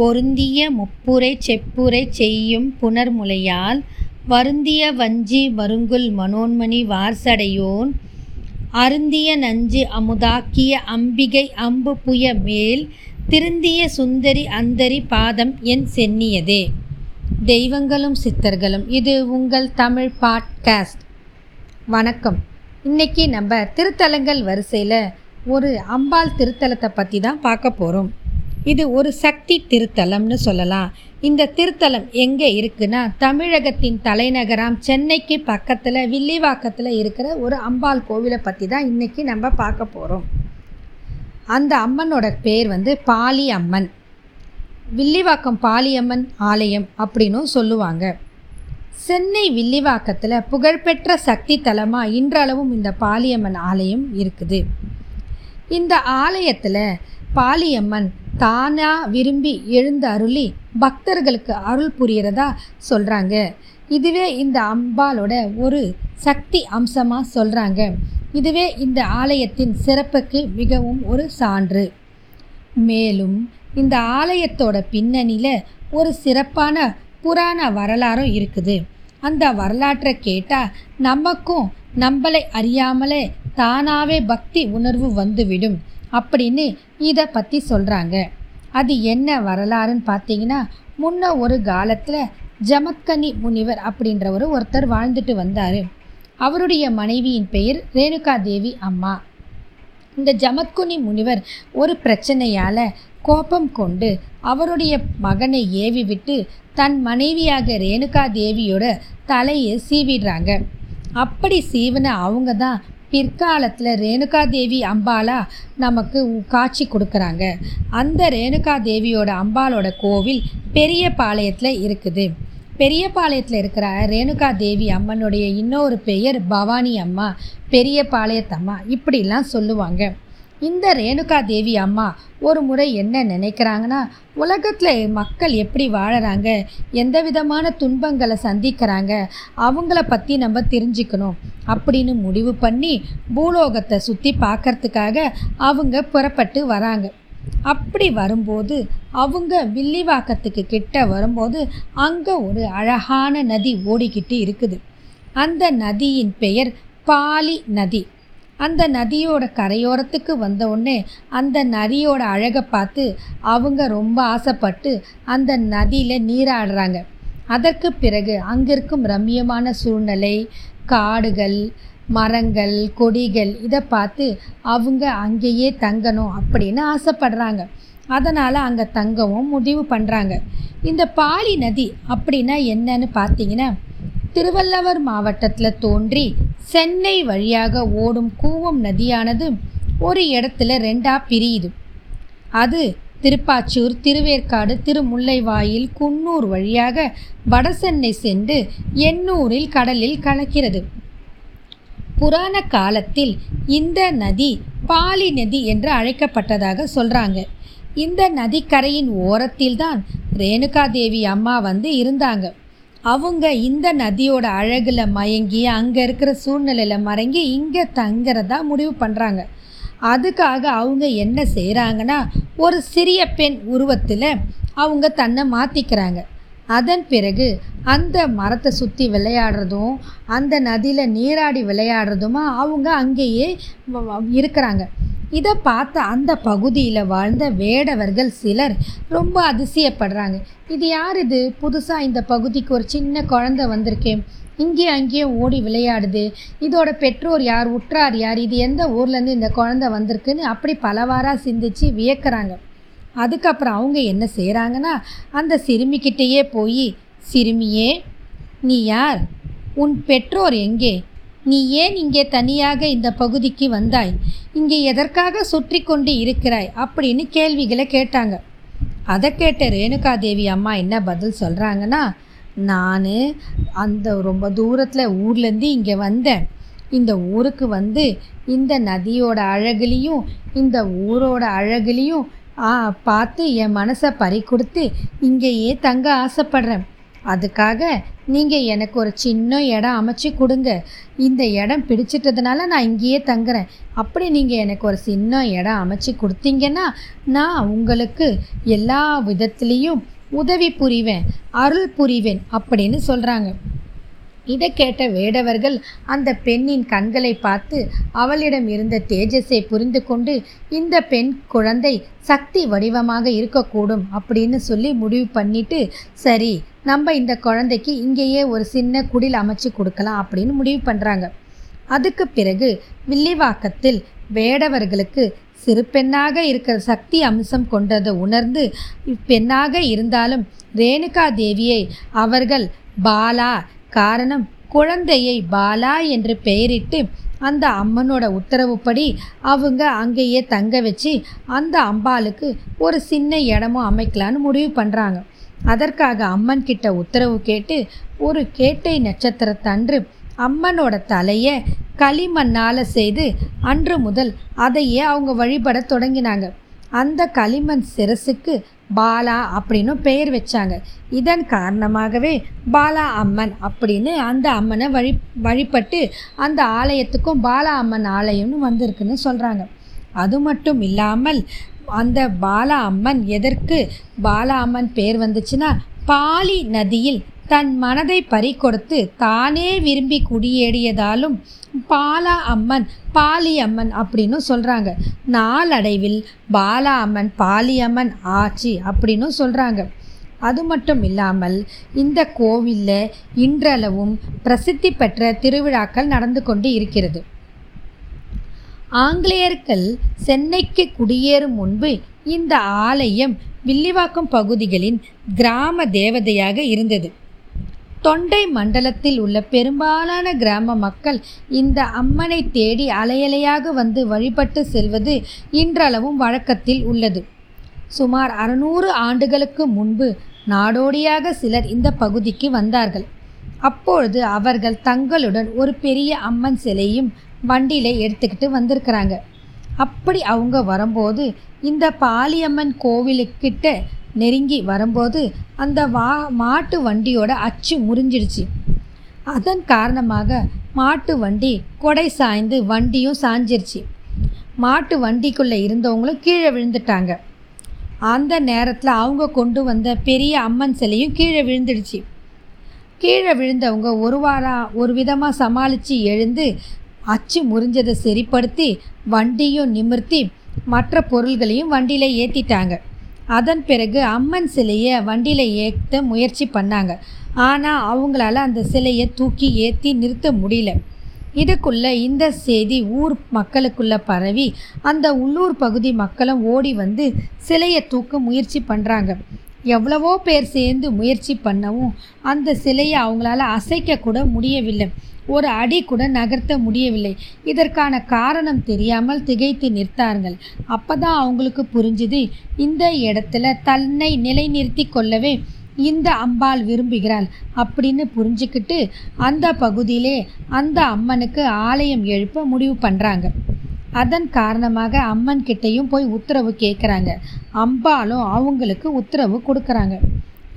பொருந்திய முப்புரை செப்புரை செய்யும் புணர்முலையால் வருந்திய வஞ்சி வருங்குல் மனோன்மணி வார்சடையோன் அருந்திய நஞ்சு அமுதாக்கிய அம்பிகை அம்பு புய மேல் திருந்திய சுந்தரி அந்தரி பாதம் என் சென்னியதே. தெய்வங்களும் சித்தர்களும் இது உங்கள் தமிழ் பாட்காஸ்ட். வணக்கம். இன்னைக்கு நம்ம திருத்தலங்கள் வரிசையில் ஒரு அம்பாள் திருத்தலத்தை பற்றி தான் பார்க்க போகிறோம் இது ஒரு சக்தி திருத்தலம்னு சொல்லலாம். இந்த திருத்தலம் எங்கே இருக்குன்னா தமிழகத்தின் தலைநகரம் சென்னைக்கு பக்கத்தில் வில்லிவாக்கத்தில் இருக்கிற ஒரு அம்பாள் கோவிலை பற்றி தான் இன்றைக்கி நம்ம பார்க்க போகிறோம் அந்த அம்மனோட பேர் வந்து பாலி அம்மன் வில்லிவாக்கம் பாலியம்மன் ஆலயம் அப்படின்னும் சொல்லுவாங்க. சென்னை வில்லிவாக்கத்தில் புகழ்பெற்ற சக்தி தலமாக இன்றளவும் இந்த பாலியம்மன் ஆலயம் இருக்குது. இந்த ஆலயத்தில் பாலியம்மன் தானா விரும்பி எழுந்து அருளி பக்தர்களுக்கு அருள் புரியறதா சொல்கிறாங்க இதுவே இந்த அம்பாலோட ஒரு சக்தி அம்சமாக சொல்கிறாங்க இதுவே இந்த ஆலயத்தின் சிறப்புக்கு மிகவும் ஒரு சான்று. மேலும் இந்த ஆலயத்தோட பின்னணியில் ஒரு சிறப்பான புராண வரலாறும் இருக்குது. அந்த வரலாற்றை கேட்டால் நமக்கும் நம்மளை அறியாமலே தானாகவே பக்தி உணர்வு வந்துவிடும். அப்படின்னு இதை பற்றி சொல்கிறாங்க அது என்ன வரலாறுன்னு பார்த்தீங்கன்னா முன்ன ஒரு காலத்தில் ஜமத்கனி முனிவர் அப்படின்றவர் ஒருத்தர் வாழ்ந்துட்டு வந்தார். அவருடைய மனைவியின் பெயர் ரேணுகா தேவி அம்மா. இந்த ஜமத்குனி முனிவர் ஒரு பிரச்சனையால் கோபம் கொண்டு அவருடைய மகனை ஏவி விட்டு தன் மனைவியாக ரேணுகா தேவியோட தலையை சீவிடுறாங்க. அப்படி சீவின அவங்க தான் பிற்காலத்தில் ரேணுகா தேவி அம்பாலா நமக்கு காட்சி கொடுக்குறாங்க. அந்த ரேணுகா தேவியோட அம்பாலோட கோவில் பெரிய பாளையத்தில் இருக்குது. பெரிய பாளையத்தில் இருக்கிற ரேணுகா தேவி அம்மனுடைய இன்னொரு பெயர் பவானி அம்மா பெரிய பாளையத்தம்மா இப்படிலாம் சொல்லுவாங்க. இந்த ரேணுகா தேவி அம்மா ஒரு முறை என்ன நினைக்கிறாங்கன்னா உலகத்தில் மக்கள் எப்படி வாழறாங்க எந்த விதமான துன்பங்களை சந்திக்கிறாங்க அவங்கள பற்றி நம்ம தெரிஞ்சுக்கணும் அப்படின்னு முடிவு பண்ணி பூலோகத்தை சுற்றி பார்க்கறதுக்காக அவங்க புறப்பட்டு வராங்க. அப்படி வரும்போது அவங்க வில்லிவாக்கத்துக்கு கிட்ட வரும்போது அங்கே ஒரு அழகான நதி ஓடிக்கிட்டு இருக்குது. அந்த நதியின் பெயர் பாலி நதி. அந்த நதியோட கரையோரத்துக்கு வந்த உடனே அந்த நதியோட அழகை பார்த்து அவங்க ரொம்ப ஆசைப்பட்டு அந்த நதியில் நீராடுறாங்க. அதற்கு பிறகு அங்கிருக்கும் ரம்மியமான சூழ்நிலை காடுகள் மரங்கள் கொடிகள் இதை பார்த்து அவங்க அங்கேயே தங்கணும் அப்படின்னு ஆசைப்படுறாங்க. அதனால் அங்கே தங்கவும் முடிவு பண்ணுறாங்க இந்த பாலி நதி அப்படின்னா என்னன்னு பார்த்தீங்கன்னா திருவள்ளவர் மாவட்டத்தில் தோன்றி சென்னை வழியாக ஓடும் கூவம் நதியானது ஒரு இடத்துல ரெண்டாக பிரியுது. அது திருப்பாச்சூர் திருவேற்காடு திருமுல்லைவாயில் குன்னூர் வழியாக வடசென்னை சென்று எண்ணூரில் கடலில் கலக்கிறது. புராண காலத்தில் இந்த நதி பாலி நதி என்று அழைக்கப்பட்டதாக சொல்கிறாங்க இந்த நதிக்கரையின் ஓரத்தில்தான் ரேணுகாதேவி அம்மா வந்து இருந்தாங்க. அவங்க இந்த நதியோட அழகில் மயங்கி அங்கே இருக்கிற சூழ்நிலையில் மறங்கி இங்கே தங்குறதா முடிவு பண்ணுறாங்க அதுக்காக அவங்க என்ன செய்கிறாங்கன்னா ஒரு சிறிய பெண் உருவத்தில் அவங்க தன்னை மாற்றிக்கிறாங்க அதன் பிறகு அந்த மரத்தை சுற்றி விளையாடுறதும் அந்த நதியில் நீராடி விளையாடுறதுமா அவங்க அங்கேயே இருக்கிறாங்க. இதை பார்த்த அந்த பகுதியில் வாழ்ந்த வேடவர்கள் சிலர் ரொம்ப அதிசயப்படுறாங்க. இது யார் இது? புதுசாக இந்த பகுதிக்கு ஒரு சின்ன குழந்தை வந்திருக்கேன் இங்கே அங்கேயும் ஓடி விளையாடுது. இதோட பெற்றோர் யார்? உற்றார் யார்? இது எந்த ஊர்லேருந்து இந்த குழந்தை வந்திருக்குன்னு அப்படி பலவாராக சிந்திச்சு வியக்கிறாங்க. அதுக்கப்புறம் அவங்க என்ன செய்கிறாங்கன்னா அந்த சிறுமிக்கிட்டேயே போய் சிறுமியே நீ யார்? உன் பெற்றோர் எங்கே? நீ ஏன் இங்கே தனியாக இந்த பகுதிக்கு வந்தாய்? இங்கே எதற்காக சுற்றி கொண்டு இருக்கிறாய்? அப்படின்னு கேள்விகளை கேட்டாங்க. அதை கேட்ட ரேணுகாதேவி அம்மா என்ன பதில் சொல்கிறாங்கன்னா நான் அந்த ரொம்ப தூரத்தில் ஊர்லேருந்து இங்கே வந்தேன். இந்த ஊருக்கு வந்து இந்த நதியோட அழகுலேயும் இந்த ஊரோட அழகுலேயும் பார்த்து என் மனசை பறி கொடுத்து இங்கேயே தங்க ஆசைப்படுறேன். அதுக்காக நீங்கள் எனக்கு ஒரு சின்ன இடம் அமைச்சு கொடுங்க. இந்த இடம் பிடிச்சிட்டதுனால நான் இங்கேயே தங்குறேன். அப்படி நீங்கள் எனக்கு ஒரு சின்ன இடம் அமைச்சு கொடுத்தீங்கன்னா நான் உங்களுக்கு எல்லா விதத்துலேயும் உதவி புரிவேன் அருள் புரிவேன் அப்படின்னு சொல்கிறாங்க இதை கேட்ட வேடவர்கள் அந்த பெண்ணின் கண்களை பார்த்து அவளிடம் இருந்த தேஜஸை புரிந்து கொண்டு இந்த பெண் குழந்தை சக்தி வடிவமாக இருக்கக்கூடும் அப்படின்னு சொல்லி முடிவு பண்ணிட்டு சரி நம்ம இந்த குழந்தைக்கு இங்கேயே ஒரு சின்ன குடில் அமைச்சு கொடுக்கலாம் அப்படின்னு முடிவு பண்ணுறாங்க அதுக்கு பிறகு வில்லிவாக்கத்தில் வேடவர்களுக்கு சிறு பெண்ணாக இருக்கிற சக்தி அம்சம் கொண்டதை உணர்ந்து பெண்ணாக இருந்தாலும் ரேணுகா தேவியை அவர்கள் பாலா காரணம் குழந்தையை பாலா என்று பெயரிட்டு அந்த அம்மனோட உத்தரவுப்படி அவங்க அங்கேயே தங்க வச்சு அந்த அம்பாளுக்கு ஒரு சின்ன இடமும் அமைக்கலான்னு முடிவு பண்ணுறாங்க அதற்காக அம்மன் கிட்ட உத்தரவு கேட்டு ஒரு கேட்டை நட்சத்திரத்தன்று அம்மனோட தலையை களிமண்ணால் செய்து அன்று முதல் அதையே அவங்க வழிபட தொடங்கினாங்க. அந்த களிமண் சிரசுக்கு பாலா அப்படின்னு பெயர் வச்சாங்க. இதன் காரணமாகவே பாலா அம்மன் அப்படின்னு அந்த அம்மனை வழி வழிபட்டு அந்த ஆலயத்துக்கும் பாலா அம்மன் ஆலயம்னு வந்திருக்குன்னு சொல்கிறாங்க அது மட்டும் இல்லாமல் அந்த பாலா அம்மன் எதற்கு பாலா அம்மன் பேர் வந்துச்சுன்னா பாலி நதியில் தன் மனதை பறிகொடுத்து தானே விரும்பி குடியேறியதாலும் பாலா அம்மன் பாலி அம்மன் அப்படின்னு சொல்கிறாங்க நாளடைவில் பாலா அம்மன் பாலி அம்மன் ஆச்சு அப்படின்னு சொல்கிறாங்க அது மட்டும் இல்லாமல் இந்த கோவிலில் இன்றளவும் பிரசித்தி பெற்ற திருவிழாக்கள் நடந்து கொண்டு இருக்கிறது. ஆங்கிலேயர்கள் சென்னைக்கு குடியேறும் முன்பு இந்த ஆலயம் வில்லிவாக்கம் பகுதிகளின் கிராம தேவதையாக இருந்தது. தொண்டை மண்டலத்தில் உள்ள பெரும்பாலான கிராம மக்கள் இந்த அம்மனை தேடி அலையலையாக வந்து வழிபட்டு செல்வது இன்றளவும் வழக்கத்தில் உள்ளது. சுமார் அறுநூறு ஆண்டுகளுக்கு முன்பு நாடோடியாக சிலர் இந்த பகுதிக்கு வந்தார்கள். அப்பொழுது அவர்கள் தங்களுடன் ஒரு பெரிய அம்மன் சிலையும் வண்டியில் எடுத்துக்கிட்டு வந்திருக்கிறாங்க. அப்படி அவங்க வரும்போது இந்த பாலியம்மன் கோவிலுக்கிட்ட நெருங்கி வரும்போது அந்த வா மாட்டு வண்டியோட அச்சு முறிஞ்சிடுச்சு. அதன் காரணமாக மாட்டு வண்டி கொடை சாய்ந்து வண்டியும் சாஞ்சிருச்சு. மாட்டு வண்டிக்குள்ளே இருந்தவங்களும் கீழே விழுந்துட்டாங்க. அந்த நேரத்தில் அவங்க கொண்டு வந்த பெரிய அம்மன் சிலையும் கீழே விழுந்துடுச்சு. கீழே விழுந்தவங்க ஒரு வாரம் ஒரு விதமாக சமாளித்து எழுந்து அச்சு முறிஞ்சதை சரிப்படுத்தி வண்டியும் நிமிர்த்தி மற்ற பொருள்களையும் வண்டியில் ஏற்றிட்டாங்க அதன் பிறகு அம்மன் சிலையை வண்டியில் ஏற்ற முயற்சி பண்ணாங்க. ஆனால் அவங்களால அந்த சிலையை தூக்கி ஏற்றி நிறுத்த முடியல. இதுக்குள்ள இந்த செய்தி ஊர் மக்களுக்குள்ளே பரவி அந்த உள்ளூர் பகுதி மக்களும் ஓடி வந்து சிலையை தூக்க முயற்சி பண்ணுறாங்க எவ்வளவோ பேர் சேர்ந்து முயற்சி பண்ணவும் அந்த சிலையை அவங்களால அசைக்க கூட முடியவில்லை. ஒரு அடி கூட நகர்த்த முடியவில்லை. இதற்கான காரணம் தெரியாமல் திகைத்து நிற்த்தார்கள் அப்பதான் அவங்களுக்கு புரிஞ்சுது இந்த இடத்துல தன்னை நிலைநிறுத்தி கொள்ளவே இந்த அம்பாள் விரும்புகிறாள் அப்படின்னு புரிஞ்சுக்கிட்டு அந்த பகுதியிலே அந்த அம்மனுக்கு ஆலயம் எழுப்ப முடிவு பண்ணுறாங்க அதன் காரணமாக அம்மன் கிட்டேயும் போய் உத்தரவு கேட்குறாங்க. அம்பாலும் அவங்களுக்கு உத்தரவு கொடுக்குறாங்க.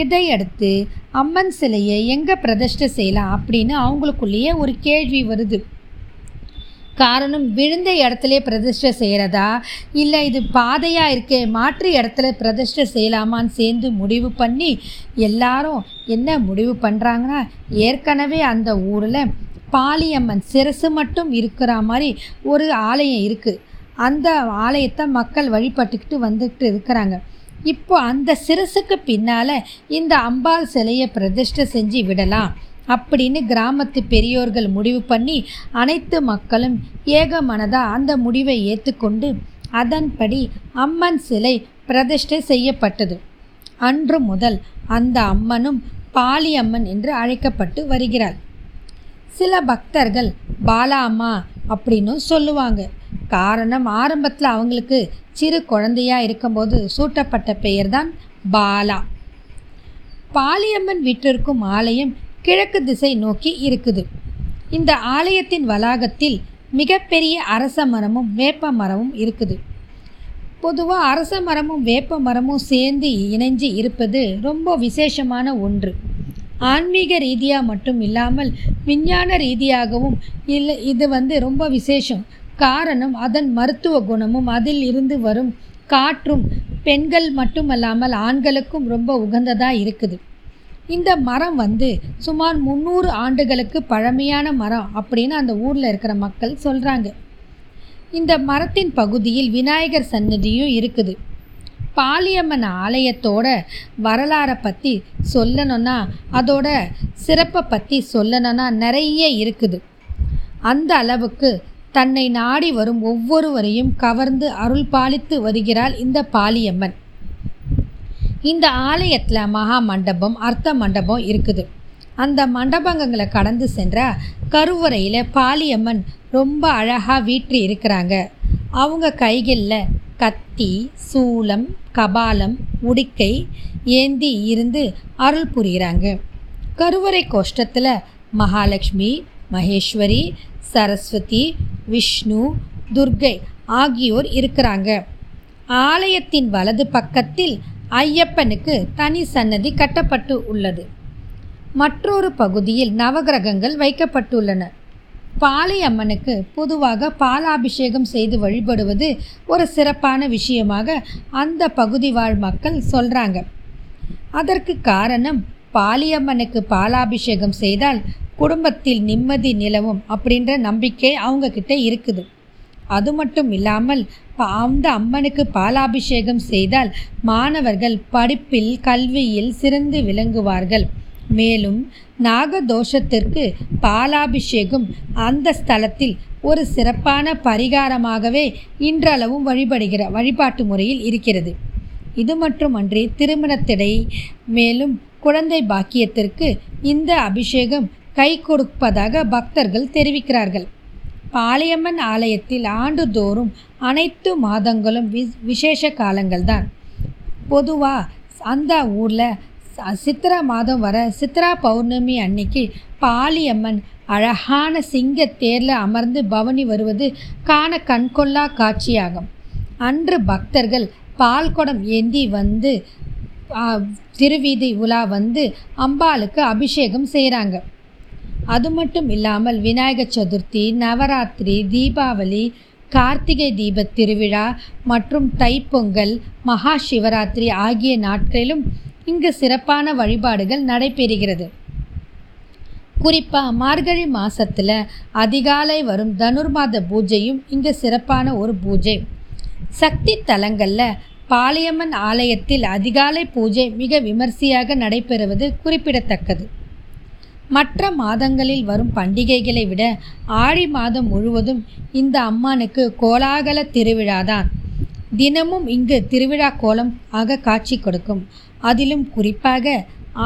இதையடுத்து அம்மன் சிலையை எங்கே பிரதிஷ்டை செய்யலாம் அப்படின்னு அவங்களுக்குள்ளேயே ஒரு கேள்வி வருது. காரணம் விழுந்த இடத்துல பிரதிஷ்டை செய்கிறதா இல்லை இது பாதையாக இருக்கே மாற்று இடத்துல பிரதிஷ்டை செய்யலாமான்னு சேர்ந்து முடிவு பண்ணி எல்லாரும் என்ன முடிவு பண்ணுறாங்கன்னா ஏற்கனவே அந்த ஊரில் பாலியம்மன் சிரசு மட்டும் இருக்கிற மாதிரி ஒரு ஆலயம் இருக்குது அந்த ஆலயத்தை மக்கள் வழிபட்டுக்கிட்டு வந்துக்கிட்டு இருக்கிறாங்க. இப்போ அந்த சிரசுக்கு பின்னால் இந்த அம்பாள் சிலையை பிரதிஷ்டை செஞ்சு விடலாம் அப்படின்னு கிராமத்து பெரியோர்கள் முடிவு பண்ணி அனைத்து மக்களும் ஏக மனதாக அந்த முடிவை ஏற்றுக்கொண்டு அதன்படி அம்மன் சிலை பிரதிஷ்டை செய்யப்பட்டது. அன்று முதல் அந்த அம்மனும் பாலியம்மன் என்று அழைக்கப்பட்டு வருகிறாள். சில பக்தர்கள் பாலா அம்மா அப்படின்னு சொல்லுவாங்க. காரணம் ஆரம்பத்தில் அவங்களுக்கு சிறு குழந்தையாக இருக்கும்போது சூட்டப்பட்ட பெயர் தான் பாலா. பாலியம்மன் வீட்டிற்கும் ஆலயம் கிழக்கு திசை நோக்கி இருக்குது. இந்த ஆலயத்தின் வளாகத்தில் மிகப்பெரிய அரச மரமும் வேப்ப மரமும் இருக்குது. பொதுவாக அரச மரமும் வேப்ப மரமும் சேர்ந்து இணைஞ்சு இருப்பது ரொம்ப விசேஷமான ஒன்று. ஆன்மீக ரீதியாக மட்டும் இல்லாமல் விஞ்ஞான ரீதியாகவும் இல்லை இது வந்து ரொம்ப விசேஷம். காரணம் அதன் மருத்துவ குணமும் அதில் இருந்து வரும் காற்றும் பெண்கள் மட்டுமல்லாமல் ஆண்களுக்கும் ரொம்ப உகந்ததாக இருக்குது. இந்த மரம் வந்து சுமார் முந்நூறு ஆண்டுகளுக்கு பழமையான மரம் அப்படின்னு அந்த ஊரில் இருக்கிற மக்கள் சொல்கிறாங்க இந்த மரத்தின் பகுதியில் விநாயகர் சன்னதியும் இருக்குது. பாலியம்மன் ஆலயத்தோட வரலாறை பற்றி சொல்லணும்னா அதோட சிறப்பை பற்றி சொல்லணும்னா நிறைய இருக்குது. அந்த அளவுக்கு தன்னை நாடி வரும் ஒவ்வொருவரையும் கவர்ந்து அருள் பாலித்து வருகிறாள் இந்த பாலியம்மன். இந்த ஆலயத்தில் மகா மண்டபம் அர்த்த மண்டபம் இருக்குது. அந்த மண்டபங்களை கடந்து சென்ற கருவறையில் பாலியம்மன் ரொம்ப அழகாக வீற்றி இருக்கிறாங்க அவங்க கைகளில் கத்தி சூலம் கபாலம் உடிக்கை ஏந்தி இருந்து அருள் புரிகிறாங்க. கருவறை கோஷ்டத்தில் மகாலட்சுமி மகேஸ்வரி சரஸ்வதி விஷ்ணு துர்கை ஆகியோர் இருக்கிறாங்க. ஆலயத்தின் வலது பக்கத்தில் ஐயப்பனுக்கு தனி சன்னதி கட்டப்பட்டு உள்ளது. மற்றொரு பகுதியில் நவகிரகங்கள் வைக்கப்பட்டுள்ளன. பாலியம்மனுக்கு பொதுவாக பாலாபிஷேகம் செய்து வழிபடுவது ஒரு சிறப்பான விஷயமாக அந்த பகுதி வாழ் மக்கள் சொல்கிறாங்க அதற்கு காரணம் பாலியம்மனுக்கு பாலாபிஷேகம் செய்தால் குடும்பத்தில் நிம்மதி நிலவும் அப்படின்ற நம்பிக்கை அவங்கக்கிட்ட இருக்குது. அது மட்டும் இல்லாமல் அந்த அம்மனுக்கு பாலாபிஷேகம் செய்தால் மாணவர்கள் படிப்பில் கல்வியில் சிறந்து விளங்குவார்கள். மேலும் நாகதோஷத்திற்கு பாலாபிஷேகம் அந்த ஸ்தலத்தில் ஒரு சிறப்பான பரிகாரமாகவே இன்றளவும் வழிபடுகிற வழிபாட்டு முறையில் இருக்கிறது. இது மட்டுமன்றி திருமணத்திடை மேலும் குழந்தை பாக்கியத்திற்கு இந்த அபிஷேகம் கை கொடுப்பதாக பக்தர்கள் தெரிவிக்கிறார்கள். பாளையம்மன் ஆலயத்தில் ஆண்டுதோறும் அனைத்து மாதங்களும் வி விசேஷ காலங்கள்தான். பொதுவாக அந்த ஊரில் சித்திரா மாதம் வர சித்ரா பௌர்ணமி அன்னைக்கு பாலியம்மன் அழகான சிங்க தேரில் அமர்ந்து பவனி வருவது காண கண்கொள்ளா காட்சியாகும். அன்று பக்தர்கள் பால் குடம் ஏந்தி வந்து திருவீதி உலா வந்து அம்பாளுக்கு அபிஷேகம் செய்கிறாங்க அது மட்டும் இல்லாமல் விநாயகர் சதுர்த்தி நவராத்திரி தீபாவளி கார்த்திகை தீப திருவிழா மற்றும் தைப்பொங்கல் மகா சிவராத்திரி ஆகிய நாட்களிலும் இங்கு சிறப்பான வழிபாடுகள் நடைபெறுகிறது. குறிப்பாக மார்கழி மாதத்தில் அதிகாலை வரும் தனுர்மாத பூஜையும் இங்கு சிறப்பான ஒரு பூஜை. சக்தி தலங்களில் பாளையம்மன் ஆலயத்தில் அதிகாலை பூஜை மிக விமர்சையாக நடைபெறுவது குறிப்பிடத்தக்கது. மற்ற மாதங்களில் வரும் பண்டிகைகளை விட ஆடி மாதம் முழுவதும் இந்த அம்மானுக்கு கோலாகல திருவிழாதான் தினமும் இங்கு திருவிழா கோலம் ஆக காட்சி கொடுக்கும். அதிலும் குறிப்பாக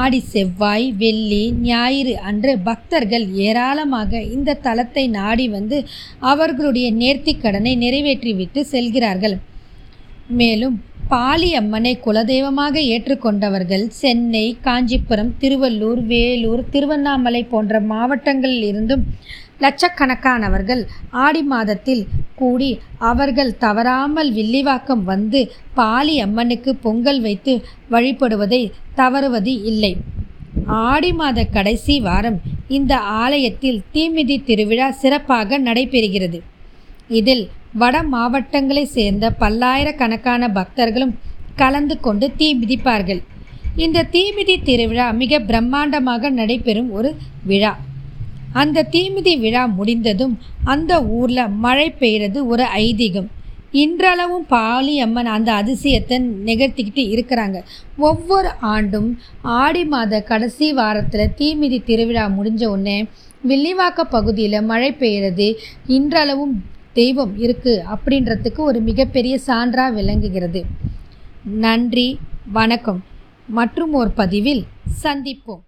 ஆடி செவ்வாய் வெள்ளி ஞாயிறு அன்று பக்தர்கள் ஏராளமாக இந்த தலத்தை நாடி வந்து அவர்களுடைய நேர்த்திக் கடனை நிறைவேற்றிவிட்டு செல்கிறார்கள். மேலும் பாலி அம்மனை குலதெய்வமாக ஏற்றுக்கொண்டவர்கள் சென்னை காஞ்சிபுரம் திருவள்ளூர் வேலூர் திருவண்ணாமலை போன்ற மாவட்டங்களில் இருந்தும் லட்சக்கணக்கானவர்கள் ஆடி மாதத்தில் கூடி அவர்கள் தவறாமல் வில்லிவாக்கம் வந்து பாலி அம்மனுக்கு பொங்கல் வைத்து வழிபடுவதை தவறுவது இல்லை. ஆடி மாத கடைசி வாரம் இந்த ஆலயத்தில் தீமிதி திருவிழா சிறப்பாக நடைபெறுகிறது. இதில் வட மாவட்டங்களைச் சேர்ந்த பல்லாயிரக்கணக்கான பக்தர்களும் கலந்து கொண்டு தீ மிதிப்பார்கள். இந்த தீமிதி திருவிழா மிக பிரம்மாண்டமாக நடைபெறும் ஒரு விழா. அந்த தீமிதி விழா முடிந்ததும் அந்த ஊரில் மழை பெய்கிறது ஒரு ஐதீகம். இன்றளவும் பாலியம்மன் அந்த அதிசயத்தை நிகழ்த்திக்கிட்டு இருக்கிறாங்க. ஒவ்வொரு ஆண்டும் ஆடி மாத கடைசி வாரத்தில் தீமிதி திருவிழா முடிஞ்ச உடனே வில்லிவாக்க பகுதியில் மழை பெய்கிறது இன்றளவும் தெய்வம் இருக்குது அப்படின்றதுக்கு ஒரு மிகப்பெரிய சான்றாக விளங்குகிறது. நன்றி வணக்கம். மற்றும் ஒரு பதிவில் சந்திப்போம்.